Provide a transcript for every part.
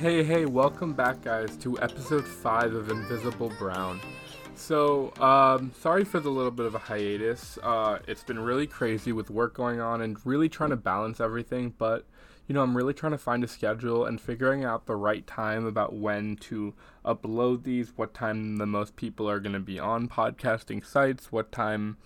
Hey, hey, welcome back, guys, to episode 5 of Invisible Brown. So, um, sorry for the little bit of a hiatus. Uh, it's been really crazy with work going on and really trying to balance everything, but, you know, I'm really trying to find a schedule and figuring out the right time about when to upload these, what time the most people are going to be on podcasting sites, what time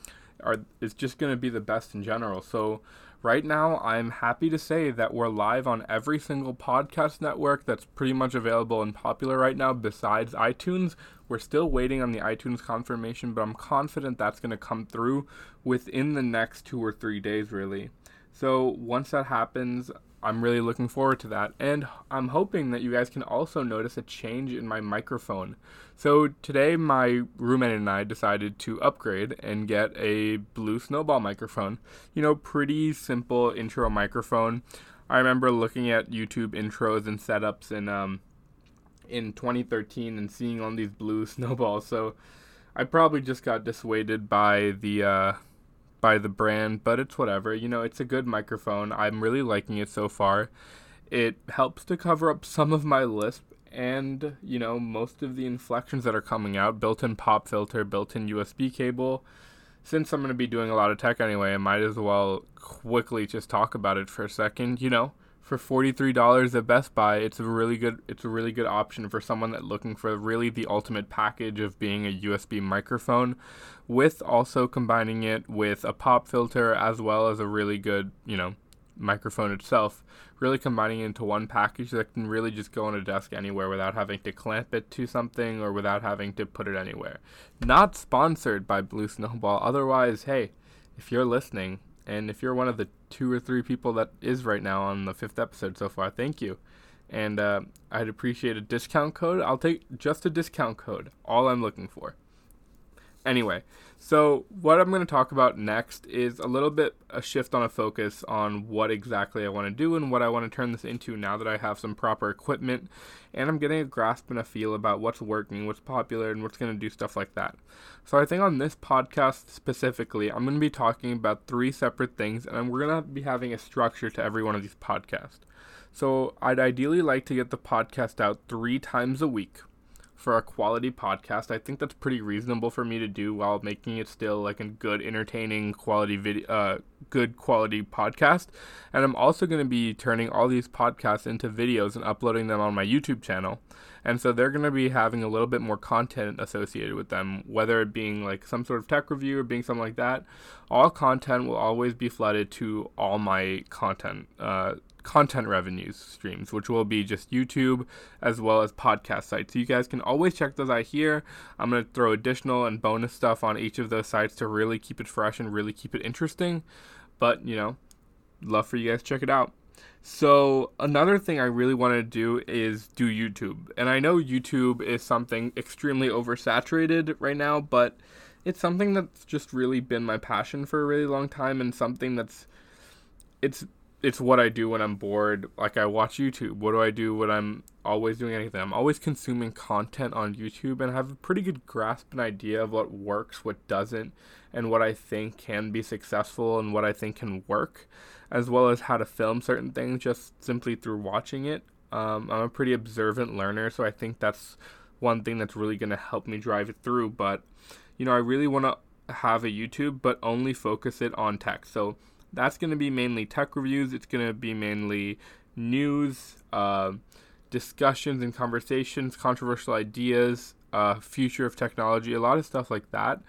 are is just going to be the best in general. So, Right now, I'm happy to say that we're live on every single podcast network that's pretty much available and popular right now besides iTunes. We're still waiting on the iTunes confirmation, but I'm confident that's going to come through within the next two or three days, really. So once that happens, I'm really looking forward to that. And I'm hoping that you guys can also notice a change in my microphone. So today, my roommate and I decided to upgrade and get a Blue Snowball microphone. You know, pretty simple intro microphone. I remember looking at YouTube intros and setups in um, in 2013 and seeing all these blue snowballs. So I probably just got dissuaded by the uh, by the brand, but it's whatever. You know, it's a good microphone. I'm really liking it so far. It helps to cover up some of my lisp and, you know, most of the inflections that are coming out. Built in pop filter, built in USB cable. Since I'm going to be doing a lot of tech anyway, I might as well quickly just talk about it for a second. You know, for $43 at Best Buy, it's a really good it's a really good option for someone that looking for really the ultimate package of being a USB microphone with also combining it with a pop filter as well as a really good, you know, microphone itself, really combining it into one package that can really just go on a desk anywhere without having to clamp it to something or without having to put it anywhere. Not sponsored by Blue Snowball. Otherwise, hey, if you're listening, and if you're one of the two or three people that is right now on the fifth episode so far, thank you. And uh, I'd appreciate a discount code. I'll take just a discount code. All I'm looking for. Anyway, so what I'm going to talk about next is a little bit a shift on a focus on what exactly I want to do and what I want to turn this into now that I have some proper equipment and I'm getting a grasp and a feel about what's working, what's popular, and what's going to do stuff like that. So I think on this podcast specifically, I'm going to be talking about three separate things and we're going to be having a structure to every one of these podcasts. So I'd ideally like to get the podcast out three times a week for a quality podcast. I think that's pretty reasonable for me to do while making it still like a good, entertaining quality video, uh, good quality podcast. And I'm also going to be turning all these podcasts into videos and uploading them on my YouTube channel. And so they're going to be having a little bit more content associated with them, whether it being like some sort of tech review or being something like that. All content will always be flooded to all my content. Uh, content revenues streams, which will be just YouTube as well as podcast sites. So you guys can always check those out here. I'm going to throw additional and bonus stuff on each of those sites to really keep it fresh and really keep it interesting. But, you know, love for you guys to check it out. So, another thing I really want to do is do YouTube. And I know YouTube is something extremely oversaturated right now, but it's something that's just really been my passion for a really long time and something that's it's it's what I do when I'm bored. Like I watch YouTube. What do I do when I'm always doing anything? I'm always consuming content on YouTube and I have a pretty good grasp and idea of what works, what doesn't, and what I think can be successful and what I think can work, as well as how to film certain things just simply through watching it. Um, I'm a pretty observant learner, so I think that's one thing that's really going to help me drive it through. But, you know, I really want to have a YouTube, but only focus it on tech. So that's going to be mainly tech reviews. It's going to be mainly news, uh, discussions and conversations, controversial ideas, uh, future of technology, a lot of stuff like that.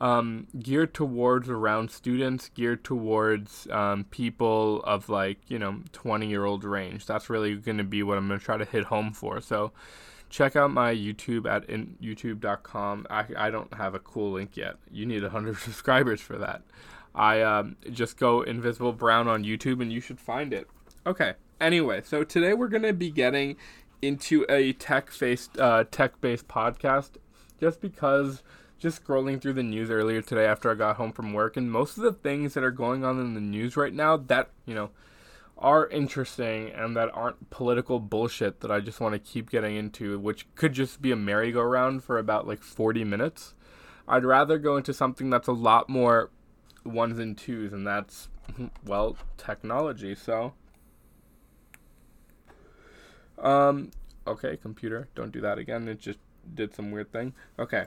Um, geared towards around students, geared towards um, people of like, you know, 20 year old range. That's really going to be what I'm going to try to hit home for. So check out my YouTube at in, youtube.com. I, I don't have a cool link yet. You need 100 subscribers for that. I um, just go Invisible Brown on YouTube and you should find it. Okay. Anyway, so today we're going to be getting into a tech-based uh, tech-based podcast just because just scrolling through the news earlier today after I got home from work and most of the things that are going on in the news right now that, you know, are interesting and that aren't political bullshit that I just want to keep getting into, which could just be a merry-go-round for about like 40 minutes. I'd rather go into something that's a lot more ones and twos, and that's, well, technology. So, um, Okay, computer, don't do that again. It just did some weird thing. Okay.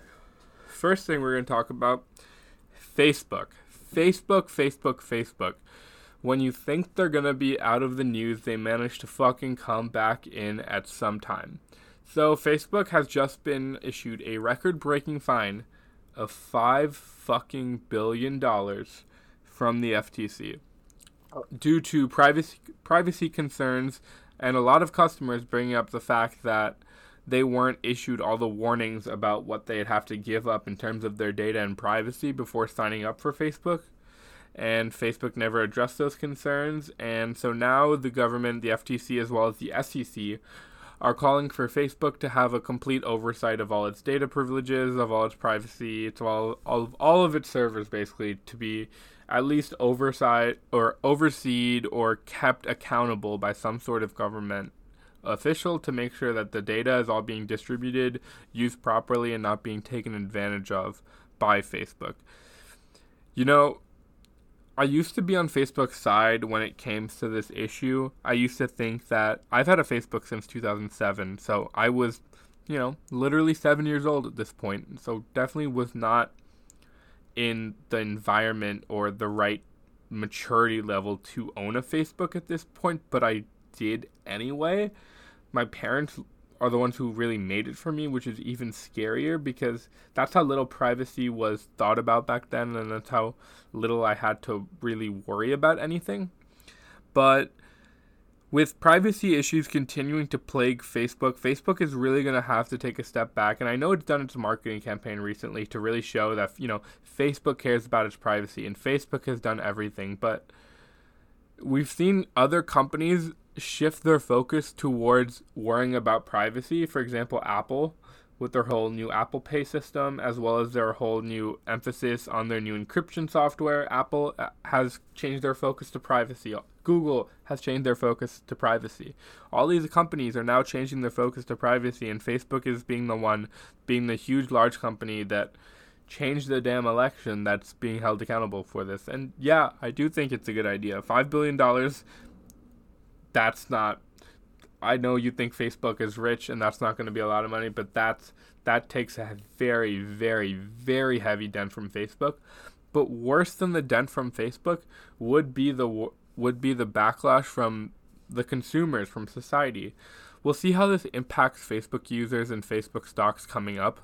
First thing we're going to talk about Facebook. Facebook, Facebook, Facebook. When you think they're going to be out of the news, they manage to fucking come back in at some time. So, Facebook has just been issued a record breaking fine of 5 fucking billion dollars from the FTC due to privacy privacy concerns and a lot of customers bringing up the fact that they weren't issued all the warnings about what they'd have to give up in terms of their data and privacy before signing up for Facebook. And Facebook never addressed those concerns. And so now the government, the FTC, as well as the SEC, are calling for Facebook to have a complete oversight of all its data privileges, of all its privacy, to all, all, all of its servers, basically, to be at least oversight or overseen or kept accountable by some sort of government official to make sure that the data is all being distributed, used properly, and not being taken advantage of by Facebook. You know, I used to be on Facebook's side when it came to this issue. I used to think that I've had a Facebook since 2007, so I was, you know, literally seven years old at this point. So definitely was not in the environment or the right maturity level to own a Facebook at this point, but I did anyway. My parents are the ones who really made it for me, which is even scarier because that's how little privacy was thought about back then, and that's how little I had to really worry about anything. But with privacy issues continuing to plague Facebook, Facebook is really going to have to take a step back. And I know it's done its marketing campaign recently to really show that, you know, Facebook cares about its privacy and Facebook has done everything. But we've seen other companies shift their focus towards worrying about privacy. For example, Apple with their whole new Apple Pay system, as well as their whole new emphasis on their new encryption software. Apple uh, has changed their focus to privacy. Google has changed their focus to privacy. All these companies are now changing their focus to privacy, and Facebook is being the one, being the huge, large company that changed the damn election that's being held accountable for this. And yeah, I do think it's a good idea. $5 billion, that's not I know you think Facebook is rich and that's not going to be a lot of money, but that's that takes a very, very, very heavy dent from Facebook. But worse than the dent from Facebook would be the would be the backlash from the consumers, from society. We'll see how this impacts Facebook users and Facebook stocks coming up.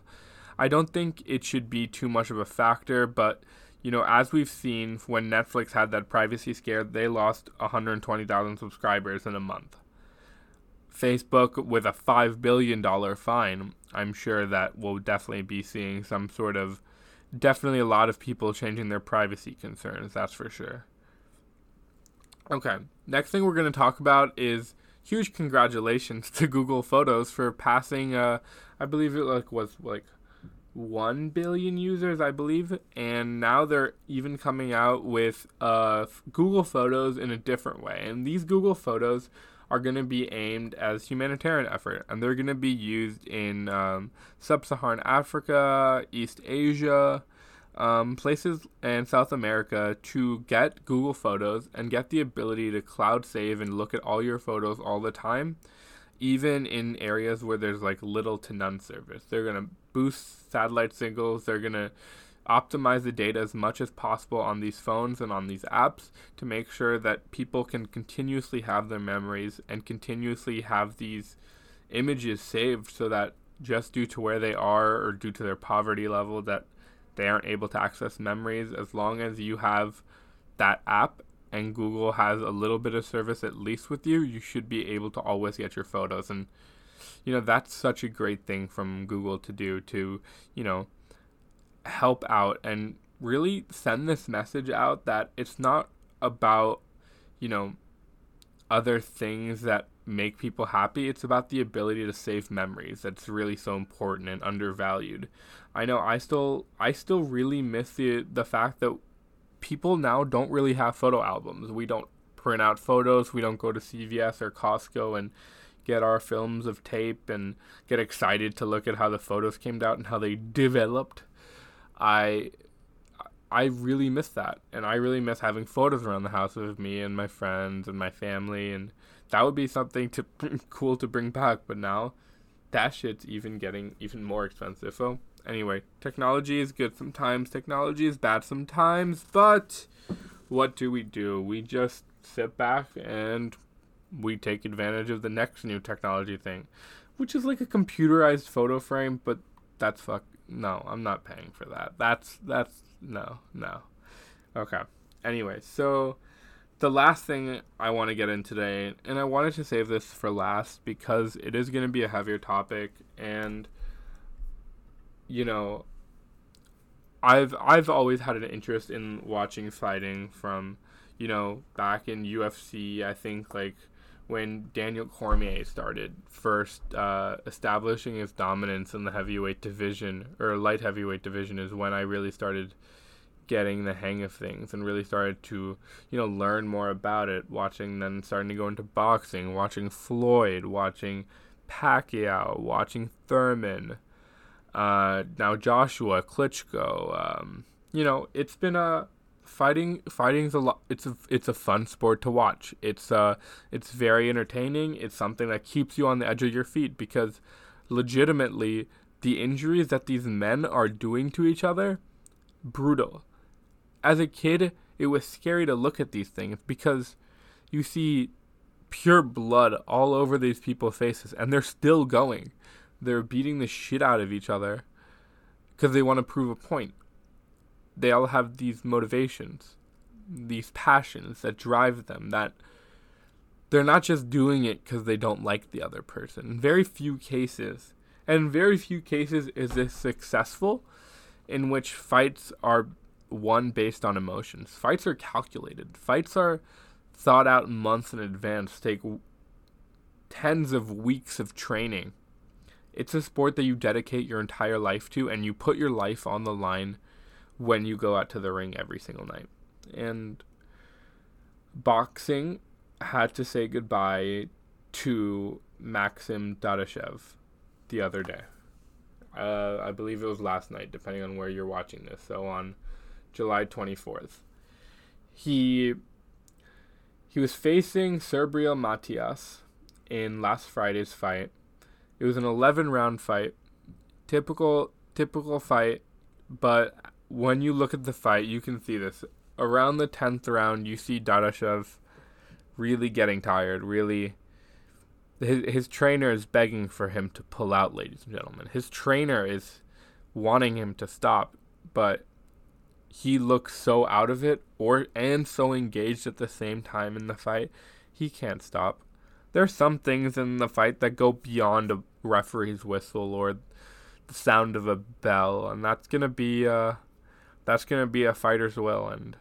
I don't think it should be too much of a factor, but you know, as we've seen when Netflix had that privacy scare, they lost 120,000 subscribers in a month. Facebook with a $5 billion fine, I'm sure that we'll definitely be seeing some sort of, definitely a lot of people changing their privacy concerns, that's for sure. Okay, next thing we're going to talk about is huge congratulations to Google Photos for passing, uh, I believe it like was like 1 billion users, I believe, and now they're even coming out with uh, Google Photos in a different way. And these Google Photos are going to be aimed as humanitarian effort, and they're going to be used in um, sub-Saharan Africa, East Asia, um, places, and South America to get Google Photos and get the ability to cloud save and look at all your photos all the time, even in areas where there's like little to none service. They're going to boost satellite signals. They're going to optimize the data as much as possible on these phones and on these apps to make sure that people can continuously have their memories and continuously have these images saved so that just due to where they are or due to their poverty level that they aren't able to access memories as long as you have that app and Google has a little bit of service at least with you you should be able to always get your photos and you know that's such a great thing from Google to do to you know help out and really send this message out that it's not about, you know, other things that make people happy. It's about the ability to save memories that's really so important and undervalued. I know I still I still really miss the the fact that people now don't really have photo albums. We don't print out photos, we don't go to CVS or Costco and get our films of tape and get excited to look at how the photos came out and how they developed. I I really miss that, and I really miss having photos around the house of me and my friends and my family, and that would be something to cool to bring back. But now, that shit's even getting even more expensive. So anyway, technology is good sometimes. Technology is bad sometimes. But what do we do? We just sit back and we take advantage of the next new technology thing, which is like a computerized photo frame. But that's fuck. No, I'm not paying for that. That's that's no no. Okay. Anyway, so the last thing I want to get in today, and I wanted to save this for last because it is going to be a heavier topic, and you know, I've I've always had an interest in watching fighting from, you know, back in UFC. I think like when Daniel Cormier started first uh, establishing his dominance in the heavyweight division or light heavyweight division is when I really started getting the hang of things and really started to, you know, learn more about it. Watching then starting to go into boxing, watching Floyd, watching Pacquiao, watching Thurman, uh, now Joshua Klitschko. Um, you know, it's been a fighting. Fighting's a lot. It's a it's a fun sport to watch. It's uh it's very entertaining. It's something that keeps you on the edge of your feet because, legitimately, the injuries that these men are doing to each other, brutal as a kid, it was scary to look at these things because you see pure blood all over these people's faces and they're still going. They're beating the shit out of each other because they want to prove a point. They all have these motivations, these passions that drive them that they're not just doing it because they don't like the other person. In very few cases, and in very few cases is this successful in which fights are one based on emotions. Fights are calculated. Fights are thought out months in advance, take tens of weeks of training. It's a sport that you dedicate your entire life to, and you put your life on the line when you go out to the ring every single night. And boxing had to say goodbye to Maxim Dadashev the other day. Uh, I believe it was last night, depending on where you're watching this. So on July 24th. He he was facing Subriel Matias in last Friday's fight. It was an 11 round fight. Typical typical fight, but when you look at the fight, you can see this. Around the 10th round, you see Dadashev really getting tired, really his, his trainer is begging for him to pull out, ladies and gentlemen. His trainer is wanting him to stop, but he looks so out of it or and so engaged at the same time in the fight, he can't stop. There are some things in the fight that go beyond a referee's whistle or the sound of a bell, and that's gonna be uh, that's gonna be a fighter's will. And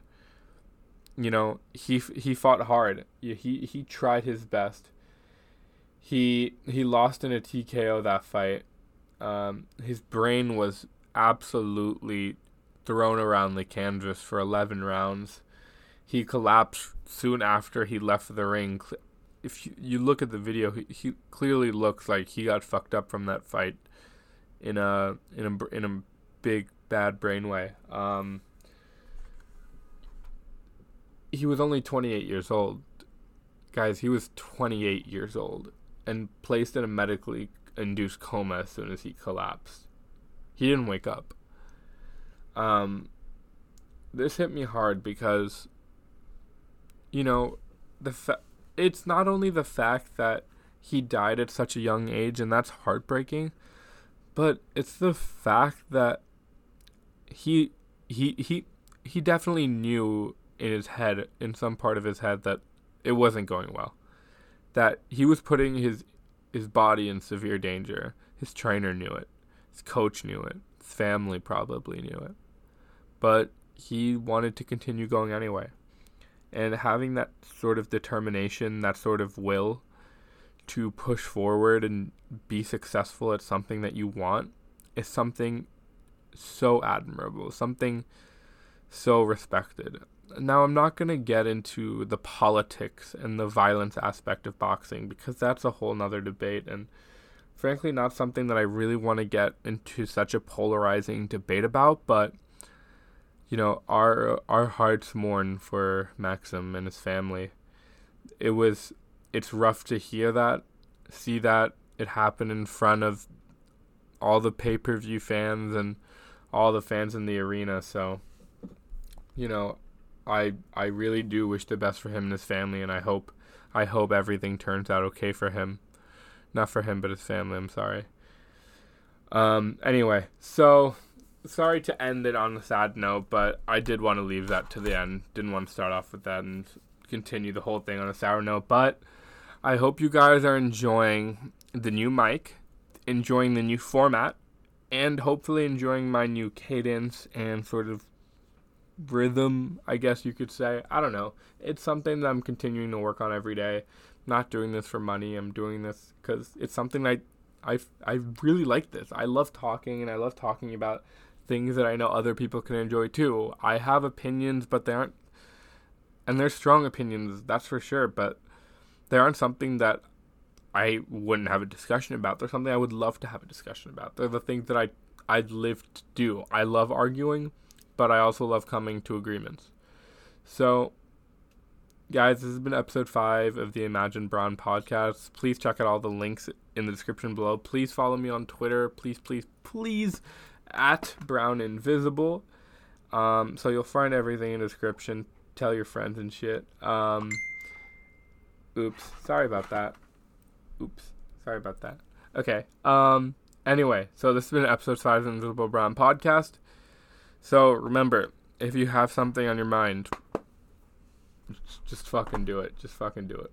you know, he he fought hard. He he tried his best. He he lost in a TKO that fight. Um, his brain was absolutely thrown around the canvas for 11 rounds. He collapsed soon after he left the ring. If you, you look at the video, he, he clearly looks like he got fucked up from that fight in a in a in a big bad brain way. Um, he was only 28 years old. Guys, he was 28 years old and placed in a medically induced coma as soon as he collapsed. He didn't wake up. Um, this hit me hard because, you know, the fa- it's not only the fact that he died at such a young age and that's heartbreaking, but it's the fact that he he he he definitely knew in his head in some part of his head that it wasn't going well. That he was putting his his body in severe danger. His trainer knew it. His coach knew it. His family probably knew it. But he wanted to continue going anyway. And having that sort of determination, that sort of will to push forward and be successful at something that you want is something so admirable, something so respected. Now, I'm not going to get into the politics and the violence aspect of boxing because that's a whole nother debate and frankly not something that I really want to get into such a polarizing debate about, but you know, our our hearts mourn for Maxim and his family. It was it's rough to hear that, see that it happened in front of all the pay per view fans and all the fans in the arena. So, you know, I I really do wish the best for him and his family, and I hope I hope everything turns out okay for him. Not for him, but his family. I'm sorry. Um. Anyway, so sorry to end it on a sad note, but I did want to leave that to the end. Didn't want to start off with that and continue the whole thing on a sour note. But I hope you guys are enjoying the new mic, enjoying the new format, and hopefully enjoying my new cadence and sort of rhythm, I guess you could say. I don't know. It's something that I'm continuing to work on every day. not doing this for money. I'm doing this because it's something I, I, I really like this. I love talking and I love talking about things that I know other people can enjoy too. I have opinions, but they aren't, and they're strong opinions, that's for sure. But they aren't something that I wouldn't have a discussion about. They're something I would love to have a discussion about. They're the things that I I'd live to do. I love arguing, but I also love coming to agreements. So, guys, this has been episode five of the Imagine Brown podcast. Please check out all the links in the description below. Please follow me on Twitter. Please, please, please, at Brown Invisible. Um, so you'll find everything in the description. Tell your friends and shit. Um, oops, sorry about that. Oops, sorry about that. Okay. Um. Anyway, so this has been episode five of the Invisible Brown podcast. So remember, if you have something on your mind, just fucking do it. Just fucking do it.